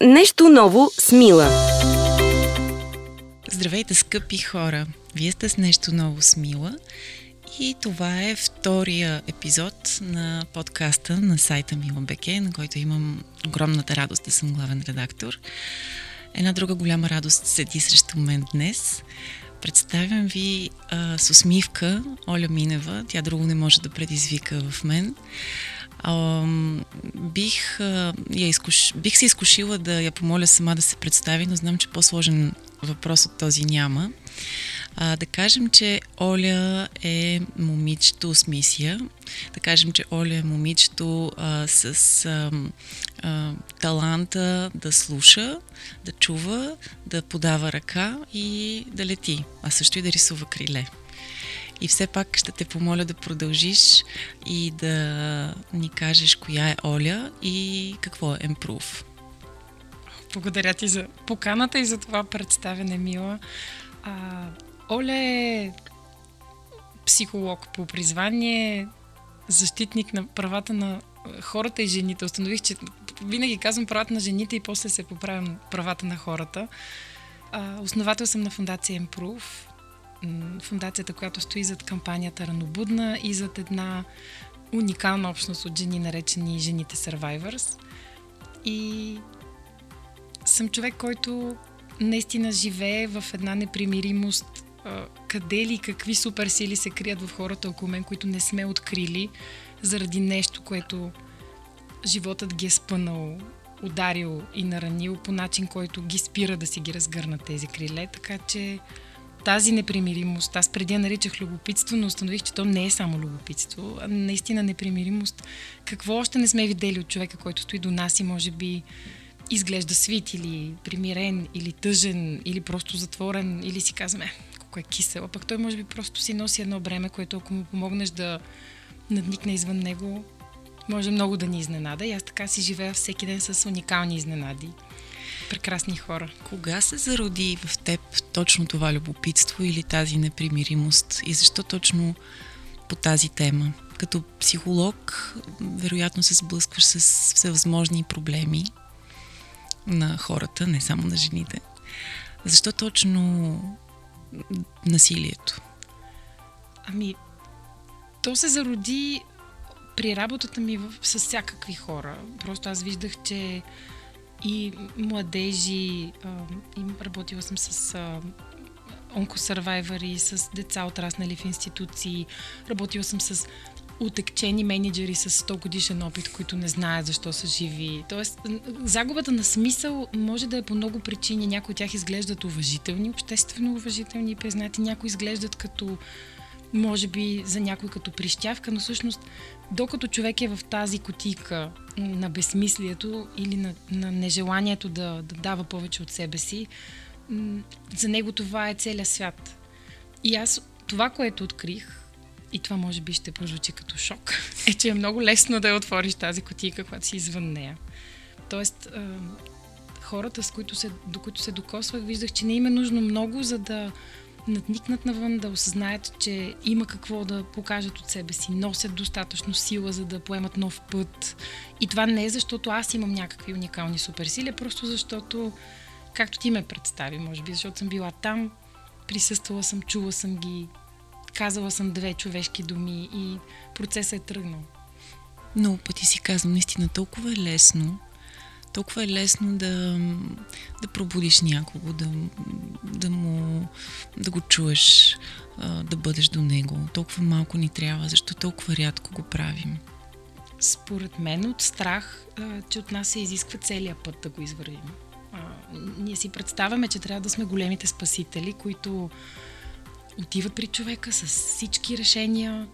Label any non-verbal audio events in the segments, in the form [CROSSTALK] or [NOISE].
Нещо ново с Мила. Здравейте, скъпи хора! Вие сте с нещо ново с Мила и това е втория епизод на подкаста на сайта Мила Беке, на който имам огромната радост да съм главен редактор. Една друга голяма радост седи срещу мен днес. Представям ви а, с усмивка Оля Минева. Тя друго не може да предизвика в мен. А, бих, я изкуш... бих се изкушила да я помоля сама да се представи, но знам, че по-сложен въпрос от този няма. А, да кажем, че Оля е момичето с мисия. Да кажем, че Оля е момичето а, с а, а, таланта да слуша, да чува, да подава ръка и да лети, а също и да рисува криле. И все пак ще те помоля да продължиш и да ни кажеш коя е Оля и какво е Improve. Благодаря ти за поканата и за това представене, Мила. А, Оля е психолог по призвание, защитник на правата на хората и жените. Установих, че винаги казвам правата на жените и после се поправям правата на хората. А, основател съм на фундация Improve, фундацията, която стои зад кампанията Ранобудна и зад една уникална общност от жени, наречени Жените Survivors. И съм човек, който наистина живее в една непримиримост къде ли какви суперсили се крият в хората около мен, които не сме открили заради нещо, което животът ги е спънал, ударил и наранил по начин, който ги спира да си ги разгърнат тези криле. Така че тази непримиримост, аз преди я наричах любопитство, но установих, че то не е само любопитство, а наистина непримиримост. Какво още не сме видели от човека, който стои до нас и може би изглежда свит или примирен, или тъжен, или просто затворен, или си казваме, колко е кисел, а пък той може би просто си носи едно бреме, което ако му помогнеш да надникне извън него, може много да ни изненада. И аз така си живея всеки ден с уникални изненади. Прекрасни хора. Кога се зароди в теб точно това любопитство или тази непримиримост? И защо точно по тази тема? Като психолог, вероятно се сблъскваш с всевъзможни проблеми на хората, не само на жените. Защо точно насилието? Ами, то се зароди при работата ми в, с всякакви хора. Просто аз виждах, че и младежи, и работила съм с онкосървайвари, с деца отраснали в институции, работила съм с утекчени менеджери с 100 годишен опит, които не знаят защо са живи. Тоест, загубата на смисъл може да е по много причини. Някои от тях изглеждат уважителни, обществено уважителни и признати, някои изглеждат като може би за някой като прищявка, но всъщност докато човек е в тази котика на безсмислието или на, на нежеланието да, да дава повече от себе си, за него това е целият свят. И аз това, което открих, и това може би ще прозвучи като шок, [LAUGHS] е, че е много лесно да я отвориш тази котика, когато си извън нея. Тоест, хората, с които се, до които се докосвах, виждах, че не им е нужно много, за да надникнат навън, да осъзнаят, че има какво да покажат от себе си, носят достатъчно сила, за да поемат нов път. И това не е защото аз имам някакви уникални суперсили, просто защото, както ти ме представи, може би, защото съм била там, присъствала съм, чула съм ги, казала съм две човешки думи и процесът е тръгнал. Много пъти си казвам, наистина толкова е лесно толкова е лесно да, да пробудиш някого, да, да, му, да го чуеш, да бъдеш до него. Толкова малко ни трябва, защо толкова рядко го правим? Според мен от страх, че от нас се изисква целият път да го извървим. Ние си представяме, че трябва да сме големите спасители, които отиват при човека с всички решения,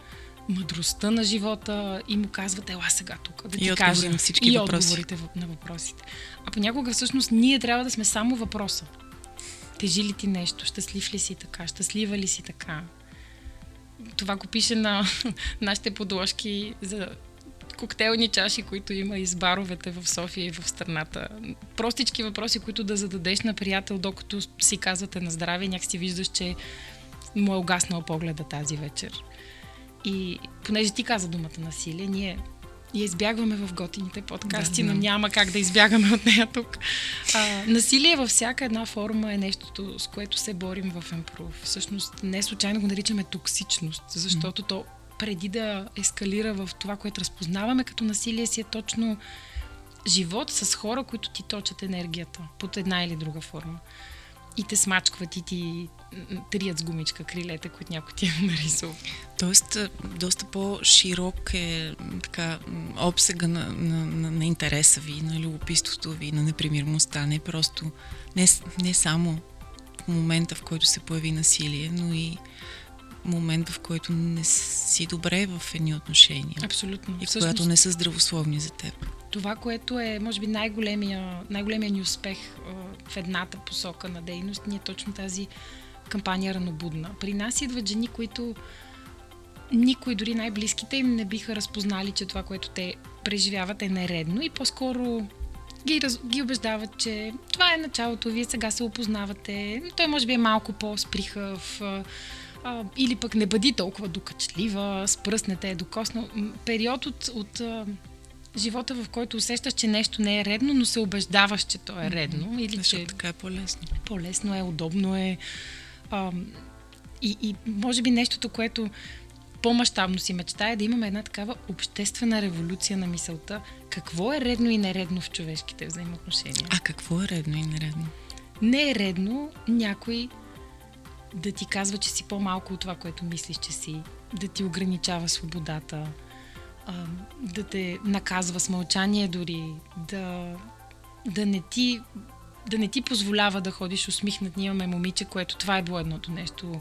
мъдростта на живота и му казват, ела сега тук, да ти и кажа. на всички и въпроси. отговорите на въпросите. А понякога всъщност ние трябва да сме само въпроса. Тежи ли ти нещо? Щастлив ли си така? Щастлива ли си така? Това го пише на [LAUGHS] нашите подложки за коктейлни чаши, които има из баровете в София и в страната. Простички въпроси, които да зададеш на приятел, докато си казвате на здраве, някак виждаш, че му е угаснал погледа тази вечер. И понеже ти каза думата насилие, ние я избягваме в готините подкасти, Да, но няма как да избягаме от нея тук. А, насилие във всяка една форма е нещото, с което се борим в Емпрув. Всъщност, не случайно го наричаме токсичност, защото то преди да ескалира в това, което разпознаваме като насилие, си е точно живот с хора, които ти точат енергията под една или друга форма. И те смачкват и ти трият с гумичка крилете, които някой ти е [LAUGHS] нарисувал. Тоест, доста по-широк е така, обсега на, на, на, на интереса ви, на любопитството ви, на непримирността. Не просто, не, не само в момента, в който се появи насилие, но и момент, в който не си добре в едни отношения. Абсолютно. И когато не са здравословни за теб. Това, което е, може би, най-големия, най-големия ни успех а, в едната посока на дейност, ни е точно тази кампания Ранобудна. При нас идват жени, които никой, дори най-близките им, не биха разпознали, че това, което те преживяват е нередно и по-скоро ги, раз, ги убеждават, че това е началото, вие сега се опознавате, той може би е малко по-сприхав, а, или пък не бъди толкова докачлива, спръснете е докосно. Период от, от живота, в който усещаш, че нещо не е редно, но се убеждаваш, че то е редно. Или Защото че така е по-лесно. по-лесно е, удобно е. А, и, и може би нещото, което по-масштабно си мечтая е да имаме една такава обществена революция на мисълта. Какво е редно и нередно в човешките взаимоотношения? А какво е редно и нередно? Не е редно някой да ти казва, че си по-малко от това, което мислиш, че си, да ти ограничава свободата, а, да те наказва с мълчание дори, да, да не ти да не ти позволява да ходиш усмихнат. Ние имаме момиче, което това е било едното нещо.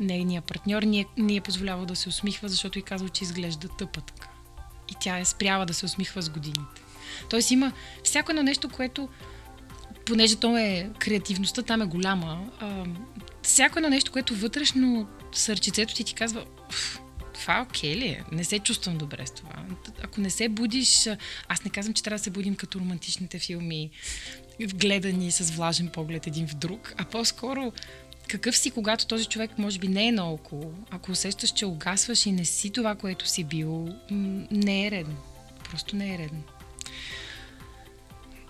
Нейният партньор ни е, ни е позволявал да се усмихва, защото и казва, че изглежда тъпа така. И тя е спряла да се усмихва с годините. Тоест има всяко едно нещо, което понеже то е креативността там е голяма, а, всяко едно нещо, което вътрешно сърчицето ти ти казва, «Уф, това окей ли е? Не се чувствам добре с това. Ако не се будиш, аз не казвам, че трябва да се будим като романтичните филми, гледани с влажен поглед един в друг, а по-скоро какъв си, когато този човек може би не е наоколо. Ако усещаш, че угасваш и не си това, което си бил, не е редно. Просто не е редно.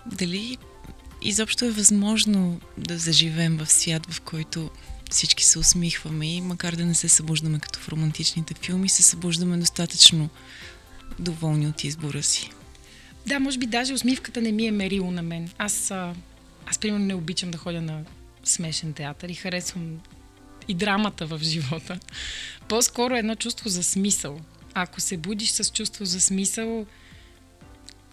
Дали изобщо е възможно да заживеем в свят, в който всички се усмихваме и макар да не се събуждаме като в романтичните филми, се събуждаме достатъчно доволни от избора си. Да, може би даже усмивката не ми е мерило на мен. Аз, аз примерно не обичам да ходя на смешен театър и харесвам и драмата в живота. По-скоро едно чувство за смисъл. Ако се будиш с чувство за смисъл,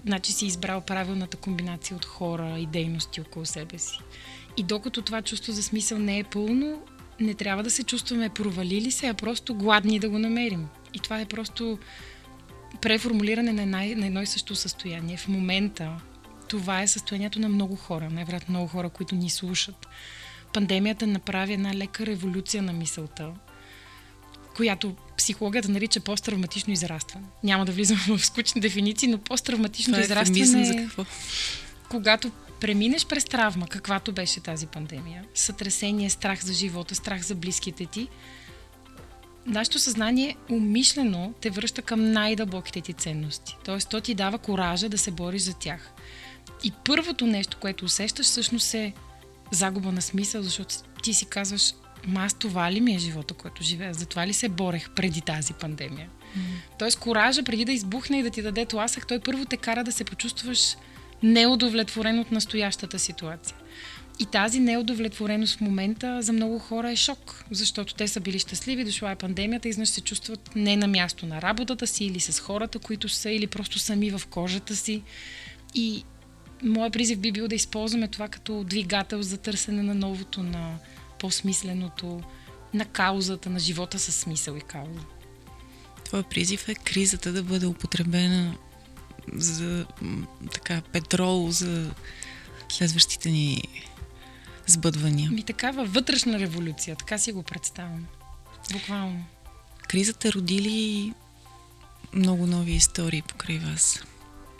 значи си избрал правилната комбинация от хора и дейности около себе си. И докато това чувство за смисъл не е пълно, не трябва да се чувстваме провалили се, а просто гладни да го намерим. И това е просто преформулиране на, една, на едно и също състояние. В момента това е състоянието на много хора, най-вероятно много хора, които ни слушат. Пандемията направи една лека революция на мисълта, която психологията нарича посттравматично израстване. Няма да влизам в скучни дефиниции, но посттравматично Това е израстване е за какво? когато преминеш през травма, каквато беше тази пандемия, сътресение, страх за живота, страх за близките ти, нашето съзнание умишлено те връща към най-дълбоките ти ценности. Тоест, то ти дава коража да се бориш за тях. И първото нещо, което усещаш, всъщност е загуба на смисъл, защото ти си казваш, ма аз това ли ми е живота, който живея? Затова ли се борех преди тази пандемия? Mm. Тоест, коража преди да избухне и да ти даде тласък, той първо те кара да се почувстваш неудовлетворен от настоящата ситуация. И тази неудовлетвореност в момента за много хора е шок, защото те са били щастливи, дошла е пандемията изнъж се чувстват не на място на работата си или с хората, които са, или просто сами в кожата си. И моят призив би бил да използваме това като двигател за търсене на новото, на по-смисленото, на каузата, на живота със смисъл и кауза. Твоя призив е кризата да бъде употребена за така петрол за следващите ни сбъдвания. Ми такава вътрешна революция, така си го представям. Буквално. Кризата роди ли много нови истории покрай вас?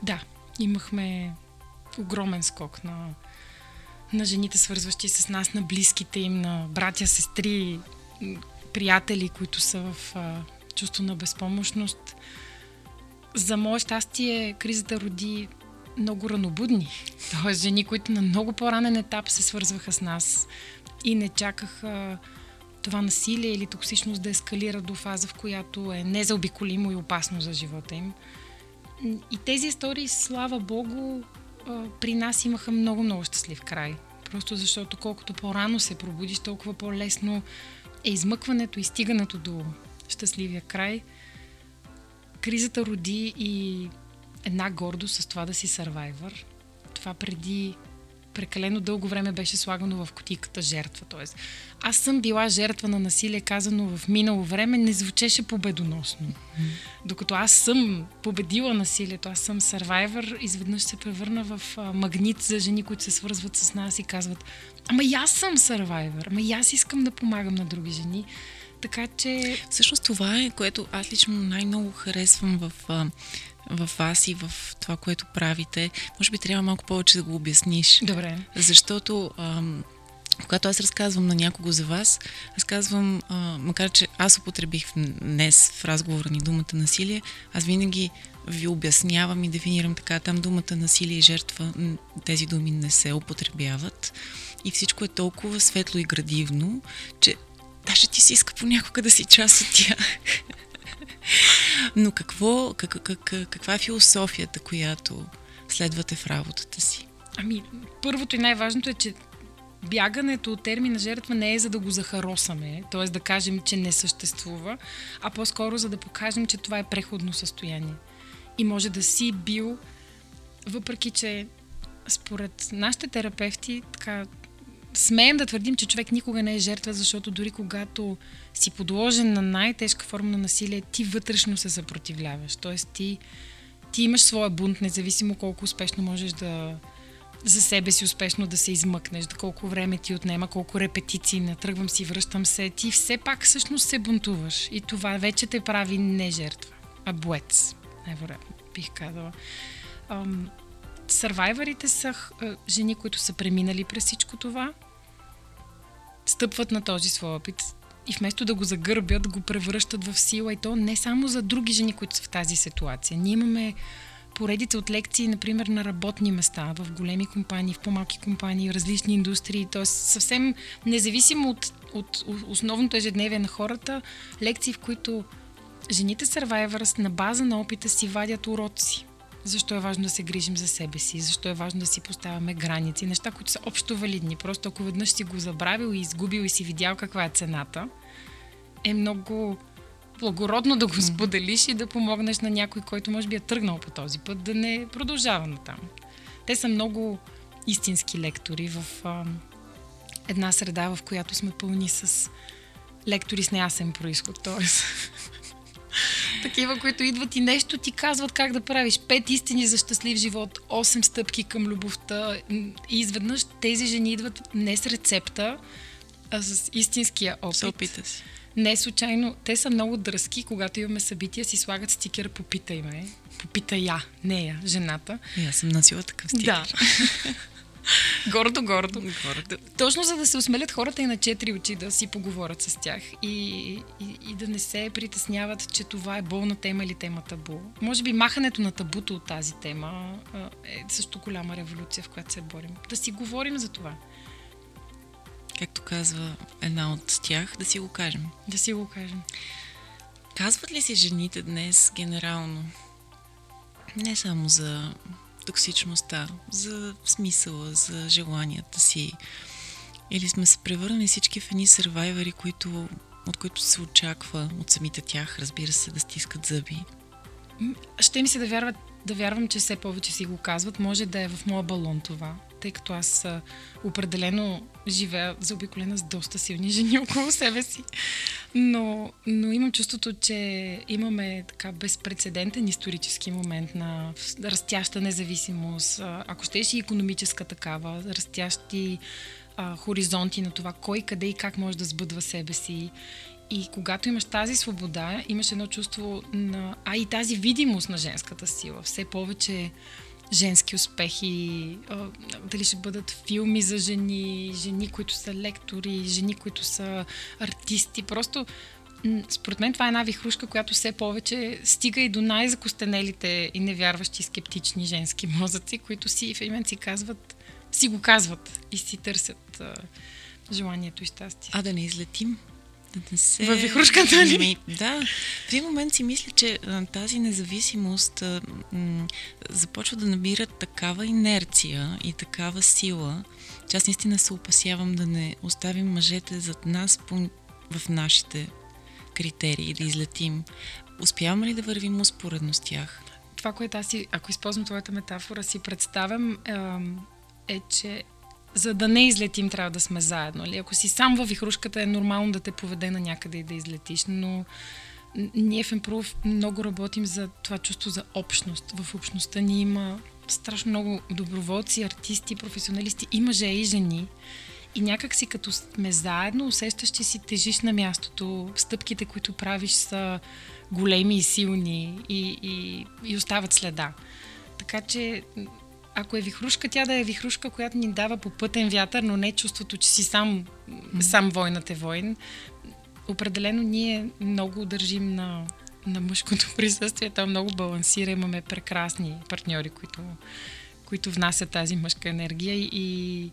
Да, имахме огромен скок на, на жените, свързващи с нас, на близките им, на братя, сестри, приятели, които са в а, чувство на безпомощност. За мое щастие, кризата роди много ранобудни. Тоест, жени, които на много по-ранен етап се свързваха с нас и не чакаха това насилие или токсичност да ескалира до фаза, в която е незаобиколимо и опасно за живота им. И тези истории, слава Богу, при нас имаха много-много щастлив край. Просто защото колкото по-рано се пробудиш, толкова по-лесно е измъкването и стигането до щастливия край. Кризата роди и една гордост с това да си сървайвър. Това преди прекалено дълго време беше слагано в котиката жертва. Тоест, аз съм била жертва на насилие, казано в минало време, не звучеше победоносно. Докато аз съм победила насилието, аз съм сървайвър, изведнъж се превърна в магнит за жени, които се свързват с нас и казват, ама и аз съм сървайвър, ама и аз искам да помагам на други жени. Така че... Всъщност това е, което аз лично най-много харесвам в в вас и в това, което правите. Може би трябва малко повече да го обясниш. Добре. Защото ам, когато аз разказвам на някого за вас, аз казвам, а, макар че аз употребих днес в разговора ни думата насилие, аз винаги ви обяснявам и дефинирам така, там думата насилие и жертва, тези думи не се употребяват и всичко е толкова светло и градивно, че даже ти си иска понякога да си част от тях. Но какво, как, как, каква е философията, която следвате в работата си? Ами, първото и най-важното е, че бягането от термина жертва не е за да го захаросаме, т.е. да кажем, че не съществува, а по-скоро за да покажем, че това е преходно състояние. И може да си бил, въпреки че според нашите терапевти, така, смеем да твърдим, че човек никога не е жертва, защото дори когато си подложен на най-тежка форма на насилие, ти вътрешно се съпротивляваш. Тоест ти, ти имаш своя бунт, независимо колко успешно можеш да за себе си успешно да се измъкнеш, да колко време ти отнема, колко репетиции, натръгвам си, връщам се, ти все пак всъщност се бунтуваш. И това вече те прави не жертва, а боец, най-вероятно, бих казала. Сървайварите са жени, които са преминали през всичко това, стъпват на този свой опит и вместо да го загърбят, го превръщат в сила и то не само за други жени, които са в тази ситуация. Ние имаме поредица от лекции, например, на работни места, в големи компании, в по-малки компании, в различни индустрии, т.е. съвсем независимо от, от основното ежедневие на хората, лекции, в които жените Survivors на база на опита си вадят уроци защо е важно да се грижим за себе си, защо е важно да си поставяме граници, неща, които са общо валидни. Просто ако веднъж си го забравил и изгубил и си видял каква е цената, е много благородно да го споделиш и да помогнеш на някой, който може би е тръгнал по този път, да не продължава натам. Те са много истински лектори в а, една среда, в която сме пълни с лектори с неясен происход. Тоест, [LAUGHS] [LAUGHS] такива, които идват и нещо ти казват как да правиш. Пет истини за щастлив живот, 8 стъпки към любовта. И изведнъж тези жени идват не с рецепта, а с истинския опит. Се опита си. Не случайно, те са много дръзки, когато имаме събития, си слагат стикер Попитай ме. Попитай я, нея, жената. И аз съм носила такъв стикер. Да. [LAUGHS] [LAUGHS] гордо, гордо. гордо. Точно за да се осмелят хората и на четири очи да си поговорят с тях и, и, и да не се притесняват, че това е болна тема или тема табу. Може би махането на табуто от тази тема е също голяма революция, в която се борим. Да си говорим за това. Както казва една от тях, да си го кажем. Да си го кажем. Казват ли си жените днес генерално? Не само за токсичността, за смисъла, за желанията си. Или сме се превърнали всички в едни сървайвери, които, от които се очаква от самите тях, разбира се, да стискат зъби. Ще ми се да, вярват, да вярвам, че все повече си го казват. Може да е в моя балон това тъй като аз определено живея заобиколена с доста силни жени [LAUGHS] около себе си. Но, но имам чувството, че имаме така безпредседентен исторически момент на растяща независимост, ако щеш и економическа такава, растящи а, хоризонти на това кой, къде и как може да сбъдва себе си. И когато имаш тази свобода, имаш едно чувство на... А и тази видимост на женската сила. Все повече женски успехи, дали ще бъдат филми за жени, жени, които са лектори, жени, които са артисти. Просто според мен това е една вихрушка, която все повече стига и до най-закостенелите и невярващи скептични женски мозъци, които си в един си казват, си го казват и си търсят желанието и щастие. А да не излетим? Да не се... Във вихрушката ли? Да. В един момент си мисля, че а, тази независимост а, м- започва да набира такава инерция и такава сила, че аз наистина се опасявам да не оставим мъжете зад нас по, в нашите критерии, да излетим. Успяваме ли да вървим успоредно с тях? Това, което аз си, ако използвам твоята метафора, си представям е, е че за да не излетим, трябва да сме заедно. Ли? Ако си сам във вихрушката, е нормално да те поведе на някъде и да излетиш, но ние в Improve много работим за това чувство за общност. В общността ни има страшно много доброволци, артисти, професионалисти, и мъже, и жени. И някак си като сме заедно, усещаш, че си тежиш на мястото. Стъпките, които правиш са големи и силни и, и, и остават следа. Така че ако е вихрушка, тя да е вихрушка, която ни дава по пътен вятър, но не чувството, че си сам, сам войнат е войн. Определено ние много държим на, на мъжкото [LAUGHS] присъствие. То много балансира. Имаме прекрасни партньори, които, които внасят тази мъжка енергия и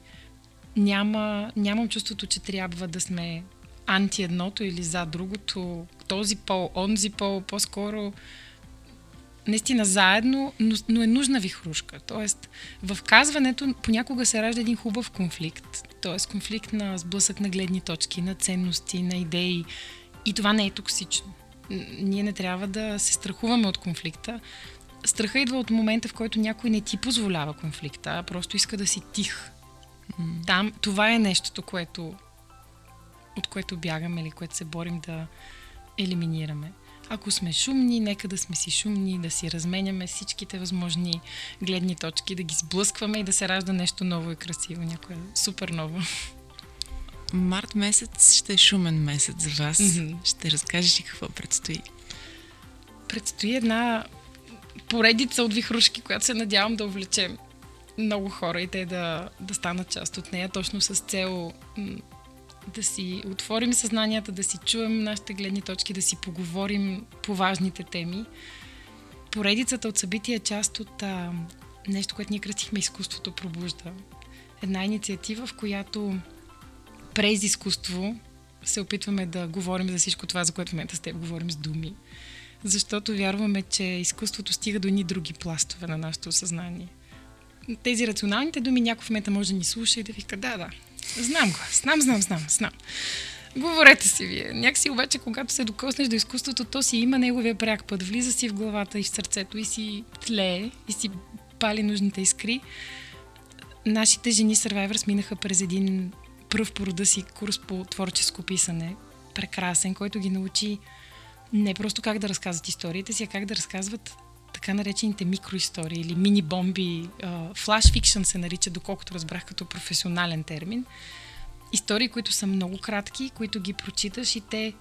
няма, нямам чувството, че трябва да сме анти едното или за другото, този пол, онзи пол, по-скоро наистина заедно, но, но е нужна ви хрушка. Тоест, в казването понякога се ражда един хубав конфликт. Тоест, конфликт на сблъсък на гледни точки, на ценности, на идеи. И това не е токсично. Ние не трябва да се страхуваме от конфликта. Страха идва от момента, в който някой не ти позволява конфликта, а просто иска да си тих. Там, това е нещото, което, от което бягаме или което се борим да елиминираме. Ако сме шумни, нека да сме си шумни, да си разменяме всичките възможни гледни точки, да ги сблъскваме и да се ражда нещо ново и красиво, някое супер ново. Март месец ще е шумен месец за вас. Mm-hmm. Ще разкажеш и какво предстои. Предстои една поредица от вихрушки, която се надявам да увлечем много хора и те да, да станат част от нея, точно с цел да си отворим съзнанията, да си чуем нашите гледни точки, да си поговорим по важните теми. Поредицата от събития е част от а, нещо, което ние кръстихме изкуството пробужда. Една инициатива, в която през изкуство се опитваме да говорим за всичко това, за което в момента с теб говорим с думи. Защото вярваме, че изкуството стига до ни други пластове на нашето съзнание. Тези рационалните думи някой в момента може да ни слуша и да вика, да, да, Знам го. Знам, знам, знам, знам. Говорете си вие. Някакси обаче, когато се докоснеш до изкуството, то си има неговия пряк път. Влиза си в главата и в сърцето и си тлее и си пали нужните искри. Нашите жени Survivors минаха през един пръв по рода си курс по творческо писане. Прекрасен, който ги научи не просто как да разказват историите си, а как да разказват така наречените микроистории или мини-бомби. Флаш фикшн се нарича, доколкото разбрах като професионален термин. Истории, които са много кратки, които ги прочиташ и те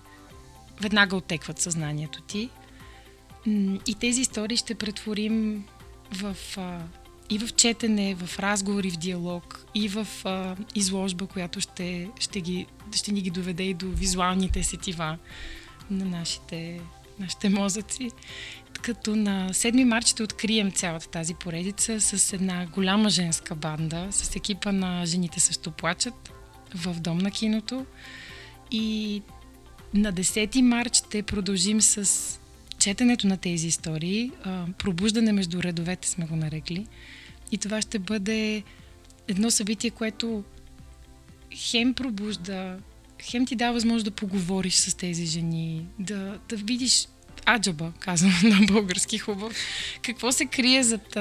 веднага отекват съзнанието ти. И тези истории ще претворим в, и в четене, в разговори, в диалог, и в а, изложба, която ще, ще, ги, ще ни ги доведе и до визуалните сетива на нашите, нашите мозъци като на 7 марта ще открием цялата тази поредица с една голяма женска банда, с екипа на Жените също плачат в Дом на киното. И на 10 марта ще продължим с четенето на тези истории. Пробуждане между редовете сме го нарекли. И това ще бъде едно събитие, което хем пробужда, хем ти дава възможност да поговориш с тези жени, да, да видиш аджаба, казвам [LAUGHS] на български хубав. Какво се крие зад,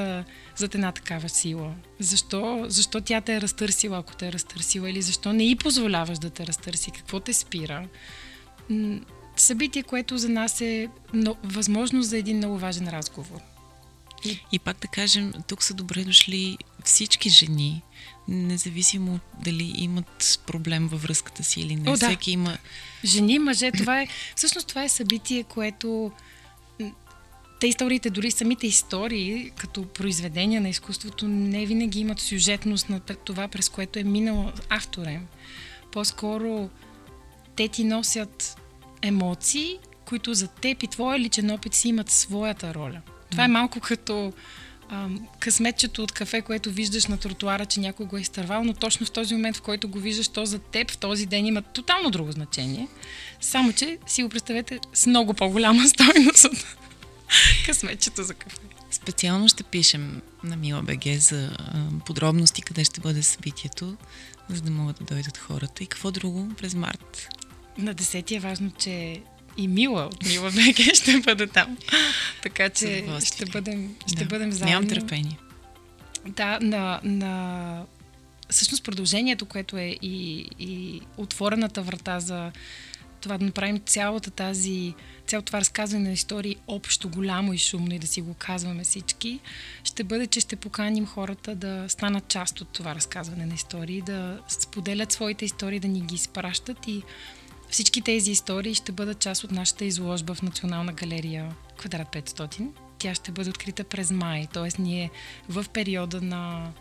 зад една такава сила? Защо, защо тя те е разтърсила, ако те е разтърсила? Или защо не й позволяваш да те разтърси? Какво те спира? Събитие, което за нас е възможност за един много важен разговор. И, пак да кажем, тук са добре дошли всички жени, независимо дали имат проблем във връзката си или не. О, да. Всеки има. Жени, мъже, това е. [CLEARS THROAT] Всъщност това е събитие, което. Те историите, дори самите истории, като произведения на изкуството, не винаги имат сюжетност на това, през което е минал авторен. По-скоро те ти носят емоции, които за теб и твоя личен опит си имат своята роля. Това е малко като късметчето от кафе, което виждаш на тротуара, че някой го е изтървал, но точно в този момент, в който го виждаш, то за теб в този ден има тотално друго значение. Само, че си го представете с много по-голяма [LAUGHS] стойност от късметчето за кафе. Специално ще пишем на Мила БГ за подробности, къде ще бъде събитието, за да могат да дойдат хората. И какво друго през март? На 10 е важно, че и Мила от Мила БГ ще бъде там. Така че ще бъдем, ще да. бъдем заедно. Нямам търпение. Да, на, на всъщност продължението, което е и, и отворената врата за това да направим цялата тази, цялото това разказване на истории общо, голямо и шумно и да си го казваме всички, ще бъде, че ще поканим хората да станат част от това разказване на истории, да споделят своите истории, да ни ги изпращат и всички тези истории ще бъдат част от нашата изложба в Национална галерия Квадрат 500. Тя ще бъде открита през май, т.е. ние в периода на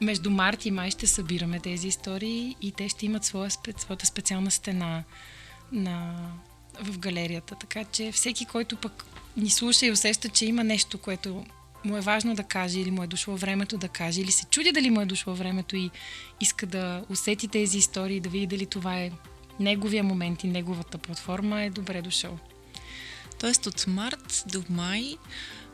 между март и май ще събираме тези истории и те ще имат своя, своята специална стена на, в галерията. Така че всеки, който пък ни слуша и усеща, че има нещо, което му е важно да каже или му е дошло времето да каже или се чуди дали му е дошло времето и иска да усети тези истории, да види дали това е неговия момент и неговата платформа е добре дошъл. Тоест от март до май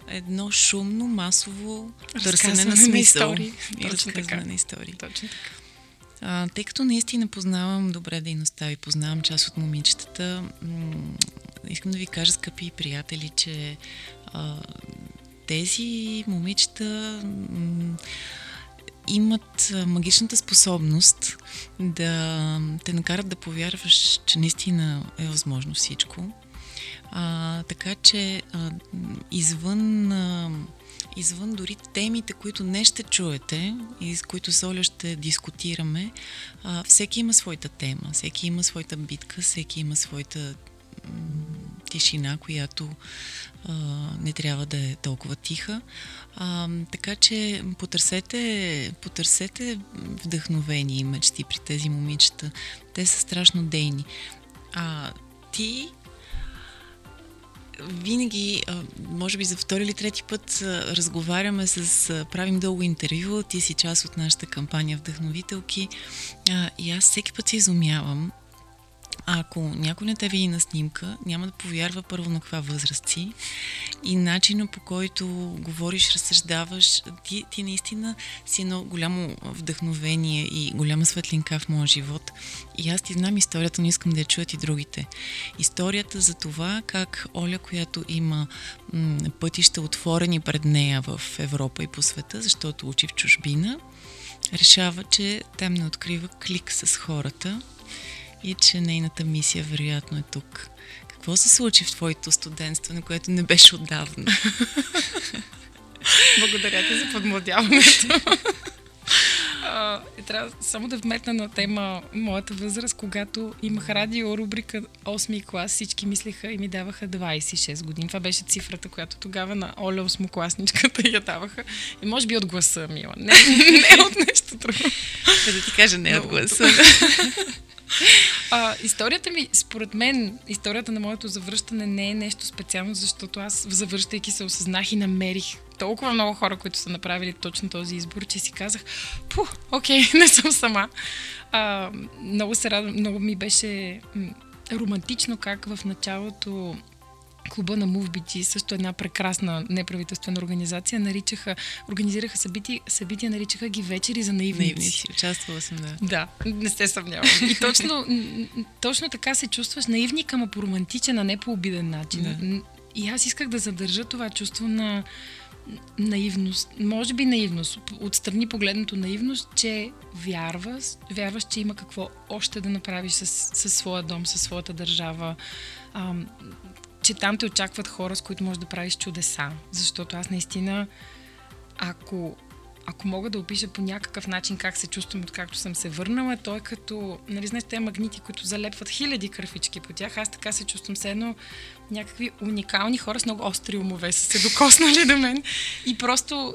едно шумно, масово търсене на смисъл. Истории. И Точно така. на истории. Точно така. А, тъй като наистина познавам добре дейността и познавам част от момичетата, м- искам да ви кажа, скъпи приятели, че а, тези момичета м- имат магичната способност да те накарат да повярваш, че наистина е възможно всичко. А, така че а, извън, а, извън дори темите, които не ще чуете и с които с Оля ще дискутираме, а, всеки има своята тема, всеки има своята битка, всеки има своята тишина, която а, не трябва да е толкова тиха. А, така че потърсете, потърсете вдъхновени и мечти при тези момичета. Те са страшно дейни. А ти винаги, може би за втори или трети път, разговаряме с, правим дълго интервю, ти си част от нашата кампания Вдъхновителки и аз всеки път се изумявам ако някой не те види на снимка, няма да повярва първо на каква възраст си и начина по който говориш, разсъждаваш, ти, ти наистина си едно голямо вдъхновение и голяма светлинка в моя живот. И аз ти знам историята, но искам да я чуят и другите. Историята за това как Оля, която има м- пътища отворени пред нея в Европа и по света, защото учи в чужбина, решава, че там не открива клик с хората и че нейната мисия вероятно е тук. Какво се случи в твоето студентство, на което не беше отдавна? [LAUGHS] Благодаря ти за подмладяването. и трябва само да вметна на тема моята възраст, когато имах радио рубрика 8 клас, всички мислеха и ми даваха 26 години. Това беше цифрата, която тогава на Оля 8-класничката я даваха. И може би от гласа, Мила. Не, не от нещо друго. Да ти кажа не от гласа. А, историята ми, според мен, историята на моето завръщане не е нещо специално, защото аз, завръщайки се, осъзнах и намерих толкова много хора, които са направили точно този избор, че си казах, пу, окей, [LAUGHS] не съм сама. А, много се радвам, много ми беше романтично как в началото клуба на MoveBG, също една прекрасна неправителствена организация, наричаха, организираха събития, събития наричаха ги вечери за наивници. Наивници, участвала съм, да. Да, не се съмнявам. И точно, точно така се чувстваш наивник, ама по романтичен, а не по обиден начин. Да. И аз исках да задържа това чувство на наивност, може би наивност, отстрани погледнато наивност, че вярваш, вярваш, че има какво още да направиш със своя дом, със своята държава, че там те очакват хора, с които можеш да правиш чудеса. Защото аз наистина, ако ако мога да опиша по някакъв начин как се чувствам, откакто съм се върнала, то е като, нали знаеш, тези магнити, които залепват хиляди кърфички по тях. Аз така се чувствам все едно някакви уникални хора с много остри умове са се докоснали до мен. И просто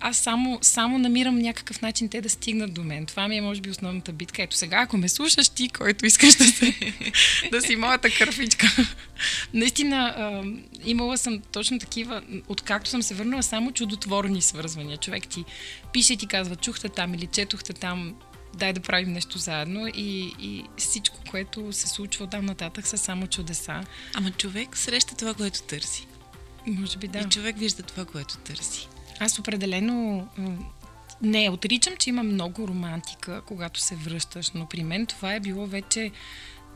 аз само, само намирам някакъв начин те да стигнат до мен. Това ми е, може би, основната битка. Ето сега, ако ме слушаш ти, който искаш да, се, [LAUGHS] да си моята кърфичка. Наистина, имала съм точно такива, откакто съм се върнала, само чудотворни свързвания. Човек ти пише и ти казва, чухте там или четохте там, дай да правим нещо заедно и, и всичко, което се случва там нататък са само чудеса. Ама човек среща това, което търси. Може би да. И човек вижда това, което търси. Аз определено не отричам, че има много романтика, когато се връщаш, но при мен това е било вече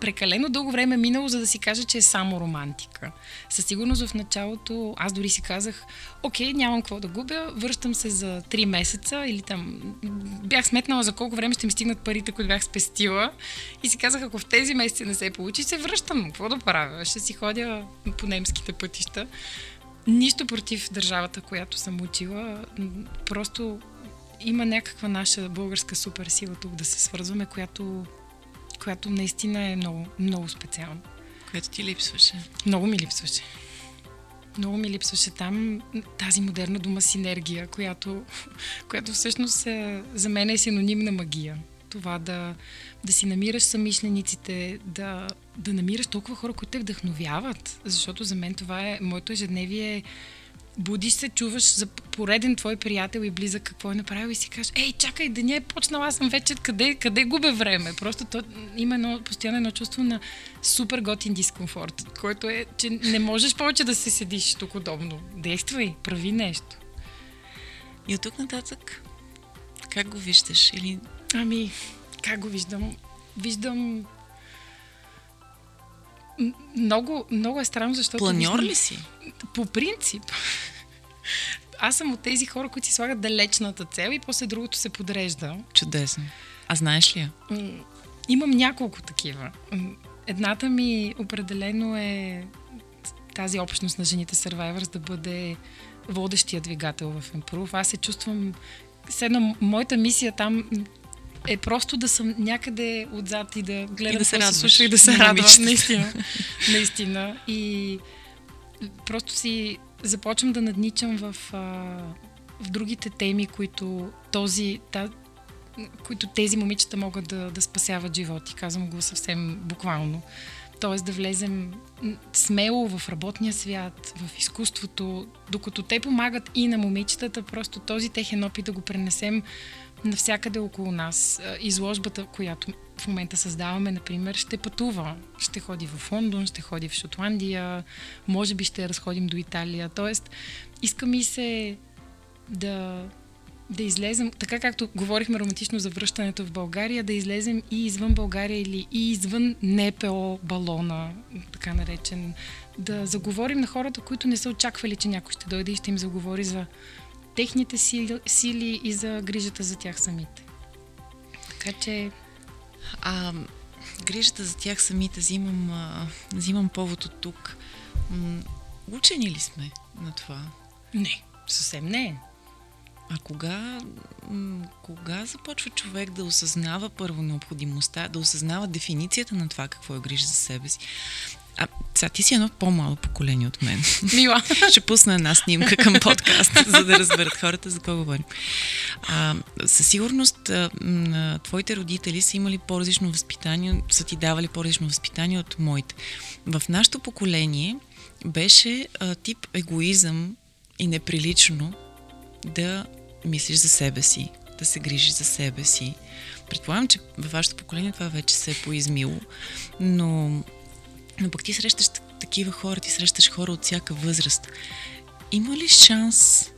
прекалено дълго време минало, за да си кажа, че е само романтика. Със сигурност в началото аз дори си казах, окей, нямам какво да губя, връщам се за 3 месеца или там бях сметнала за колко време ще ми стигнат парите, които бях спестила и си казах, ако в тези месеци не се получи, се връщам. Какво да правя? Ще си ходя по немските пътища. Нищо против държавата, която съм учила. Просто има някаква наша българска суперсила тук да се свързваме, която която наистина е много, много специална. Която ти липсваше? Много ми липсваше. Много ми липсваше там тази модерна дума синергия, която, която всъщност е, за мен е синоним на магия. Това да, да си намираш самишлениците, да, да намираш толкова хора, които те вдъхновяват. Защото за мен това е, моето ежедневие е будиш се, чуваш за пореден твой приятел и близък какво е направил и си кажеш, ей, чакай, деня е почнал, аз съм вече, къде, къде губя време? Просто то има едно, постоянно едно чувство на супер готин дискомфорт, който е, че не можеш повече да се седиш тук удобно. Действай, прави нещо. И от тук нататък, как го виждаш? Или... Ами, как го виждам? Виждам много, много е странно, защото... Планьор ли си? По принцип. Аз съм от тези хора, които си слагат далечната цел и после другото се подрежда. Чудесно. А знаеш ли я? Имам няколко такива. Едната ми определено е тази общност на жените Survivors да бъде водещия двигател в Improve. Аз се чувствам... Седно, моята мисия там е просто да съм някъде отзад и да гледам и да се радваш. и да се радвам. Наистина. [LAUGHS] наистина. И просто си започвам да надничам в, а, в другите теми, които този, та, които тези момичета могат да, да спасяват животи. Казвам го съвсем буквално. Тоест да влезем смело в работния свят, в изкуството, докато те помагат и на момичетата, просто този техен опит да го пренесем навсякъде около нас. Изложбата, която в момента създаваме, например, ще пътува. Ще ходи в Лондон, ще ходи в Шотландия, може би ще разходим до Италия. Тоест, иска ми се да, да излезем, така както говорихме романтично за връщането в България, да излезем и извън България или и извън НПО балона, така наречен, да заговорим на хората, които не са очаквали, че някой ще дойде и ще им заговори за техните сили, сили и за грижата за тях самите. Така че... А, грижата за тях самите взимам, а, взимам повод от тук. М- учени ли сме на това? Не, съвсем не. А кога, м- кога започва човек да осъзнава първо необходимостта, да осъзнава дефиницията на това какво е грижа за себе си? А, сега ти си едно по-мало поколение от мен. [LAUGHS] Мила. [LAUGHS] Ще пусна една снимка към подкаст, [LAUGHS] за да разберат хората за какво говорим. А, със сигурност а, твоите родители са имали по-различно възпитание, са ти давали по-различно възпитание от моите. В нашето поколение беше а, тип егоизъм и неприлично да мислиш за себе си, да се грижиш за себе си. Предполагам, че във вашето поколение това вече се е поизмило, но но пък ти срещаш такива хора, ти срещаш хора от всяка възраст. Има ли шанс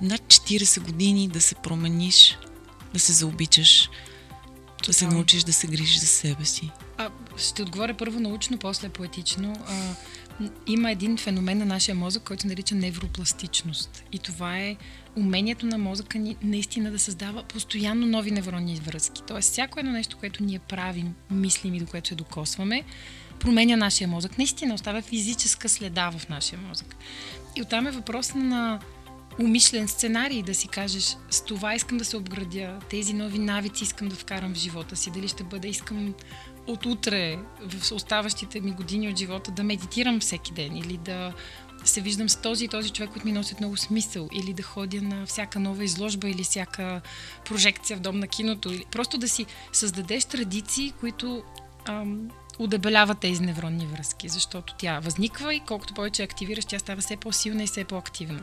над 40 години да се промениш, да се заобичаш, да се научиш да се грижиш за себе си? А, ще отговоря първо научно, после поетично. А, има един феномен на нашия мозък, който нарича невропластичност. И това е умението на мозъка ни наистина да създава постоянно нови невронни връзки. Тоест, всяко едно нещо, което ние правим, мислим и до което се докосваме, променя нашия мозък. Наистина оставя физическа следа в нашия мозък. И оттам е въпрос на умишлен сценарий, да си кажеш с това искам да се обградя, тези нови навици искам да вкарам в живота си, дали ще бъде искам от утре в оставащите ми години от живота да медитирам всеки ден или да се виждам с този и този човек, който ми носят много смисъл, или да ходя на всяка нова изложба или всяка прожекция в дом на киното. Или просто да си създадеш традиции, които ам, удебеляват тези невронни връзки, защото тя възниква и колкото повече активираш, тя става все по-силна и все по-активна.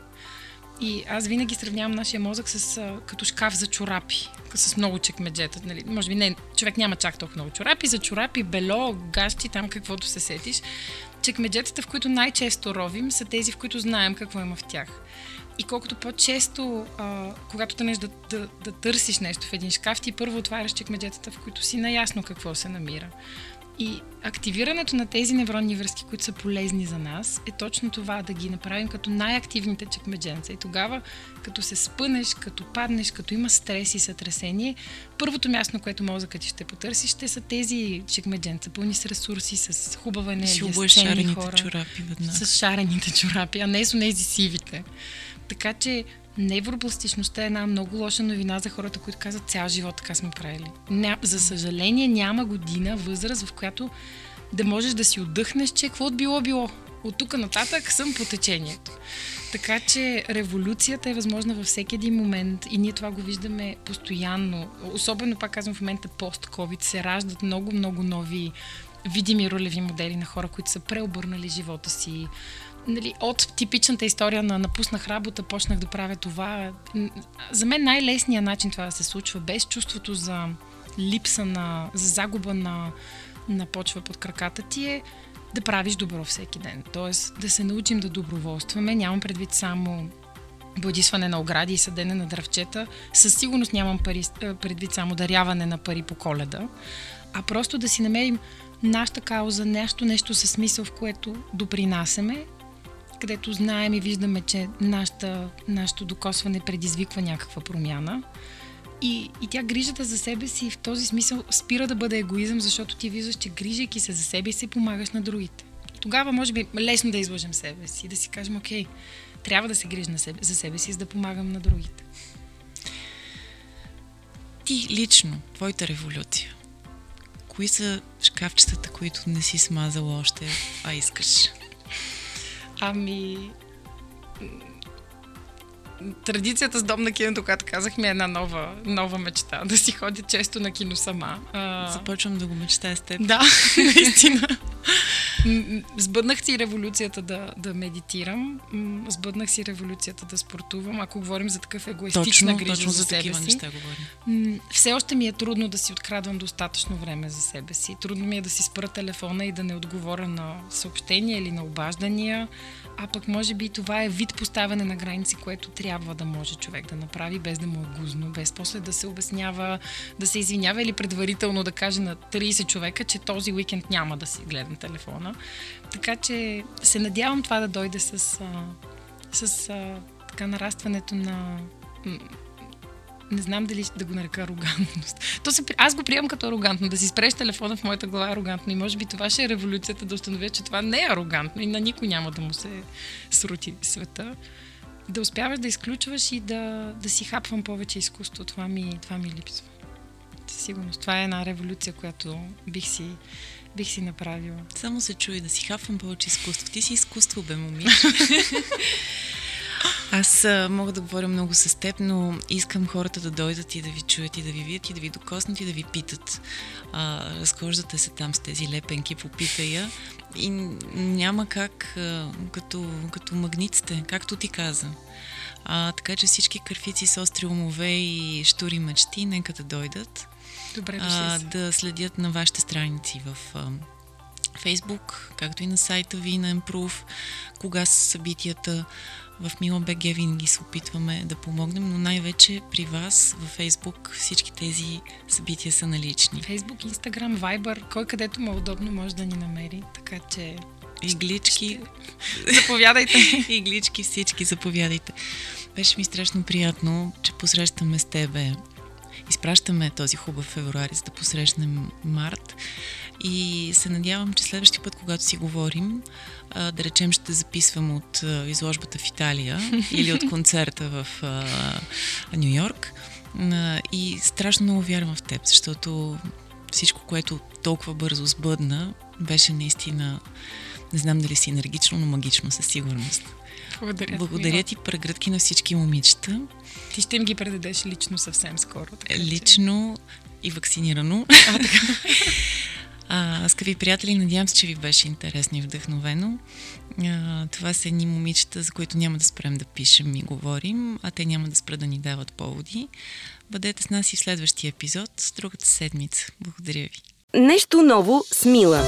И аз винаги сравнявам нашия мозък с, а, като шкаф за чорапи, с много чекмеджета. Нали? Може би не, човек няма чак толкова много чорапи, за чорапи, бело, гащи, там каквото се сетиш. Чекмеджетата, в които най-често ровим, са тези, в които знаем какво има в тях. И колкото по-често, а, когато тръгнеш да, да, да търсиш нещо в един шкаф, ти първо отваряш чекмеджетата, в които си наясно какво се намира. И активирането на тези невронни връзки, които са полезни за нас, е точно това да ги направим като най-активните чекмедженца. И тогава, като се спънеш, като паднеш, като има стрес и сътресение, първото място, на което мозъкът ти ще потърси, ще са тези чекмедженца, пълни с ресурси, с хубава енергия, с шарените хора, чорапи веднага. С шарените чорапи, а не с тези сивите. Така че невропластичността е една много лоша новина за хората, които казват цял живот така сме правили. Ня, за съжаление няма година, възраст, в която да можеш да си отдъхнеш, че какво било било. От тук нататък съм по течението. Така че революцията е възможна във всеки един момент и ние това го виждаме постоянно. Особено, пак казвам, в момента пост-ковид се раждат много-много нови видими ролеви модели на хора, които са преобърнали живота си, нали, от типичната история на напуснах работа, почнах да правя това. За мен най-лесният начин това да се случва, без чувството за липса на, за загуба на, на почва под краката ти е да правиш добро всеки ден. Тоест да се научим да доброволстваме. Нямам предвид само бодисване на огради и съдене на дръвчета. Със сигурност нямам пари, предвид само даряване на пари по коледа, а просто да си намерим нашата кауза, нещо, нещо със смисъл, в което допринасяме където знаем и виждаме, че нашата, нашето докосване предизвиква някаква промяна. И, и тя грижата за себе си в този смисъл спира да бъде егоизъм, защото ти виждаш, че грижайки се за себе си, помагаш на другите. Тогава може би лесно да излъжем себе си, да си кажем, окей, трябва да се грижа на себе, за себе си, за да помагам на другите. Ти лично, твоята революция, кои са шкафчетата, които не си смазала още, а искаш? Ами, традицията с дом на киното, когато казахме, е една нова, нова мечта. Да си ходя често на кино сама. А... Започвам да го мечтая с теб. Да, [LAUGHS] наистина. Сбъднах си революцията да, да медитирам, сбъднах си революцията да спортувам, ако говорим за такъв егоистична точно, грижа точно за, за себе такива си. неща говорим. Все още ми е трудно да си открадвам достатъчно време за себе си. Трудно ми е да си спра телефона и да не отговоря на съобщения или на обаждания. А пък може би това е вид поставяне на граници, което трябва да може човек да направи, без да му е гузно, без после да се обяснява, да се извинява или предварително да каже на 30 човека, че този уикенд няма да си гледам телефона. Така че се надявам това да дойде с, с така нарастването на не знам дали да го нарека арогантност. То се, аз го приемам като арогантно. Да си спреш телефона в моята глава е арогантно. И може би това ще е революцията да установя, че това не е арогантно и на никой няма да му се срути света. Да успяваш да изключваш и да, да си хапвам повече изкуство. Това ми, това ми липсва. Със сигурност. Това е една революция, която бих си, бих си направила. Само се чуи да си хапвам повече изкуство. Ти си изкуство, бе, моми. [LAUGHS] Аз а, мога да говоря много с теб, но искам хората да дойдат и да ви чуят и да ви видят и да ви докоснат и да ви питат. А, разхождате се там с тези лепенки, попитай я и няма как а, като, като магнитите, както ти каза. А, така че всички кърфици с остри умове и штури мечти, нека да дойдат. Добре, а, да следят на вашите страници в а, Facebook, както и на сайта ви на Improve, кога са събитията. В Мила БГ винаги се опитваме да помогнем, но най-вече при вас във Фейсбук всички тези събития са налични. Фейсбук, Инстаграм, Вайбър, кой където му е удобно може да ни намери, така че... Иглички. [LAUGHS] Заповядайте. [LAUGHS] Иглички всички, заповядайте. Беше ми страшно приятно, че посрещаме с тебе изпращаме този хубав февруари, за да посрещнем март. И се надявам, че следващия път, когато си говорим, а, да речем ще записвам от а, изложбата в Италия [LAUGHS] или от концерта в Нью Йорк. И страшно много вярвам в теб, защото всичко, което толкова бързо сбъдна, беше наистина, не знам дали си енергично, но магично със сигурност. Благодаря. Благодаря ти, прегръдки на всички момичета. Ти ще им ги предадеш лично съвсем скоро. Така, лично че... и вакцинирано. А, така. [LAUGHS] А, скъпи приятели, надявам се, че ви беше интересно и вдъхновено. А, това са едни момичета, за които няма да спрем да пишем и говорим, а те няма да спрат да ни дават поводи. Бъдете с нас и в следващия епизод, с другата седмица. Благодаря ви. Нещо ново с Мила.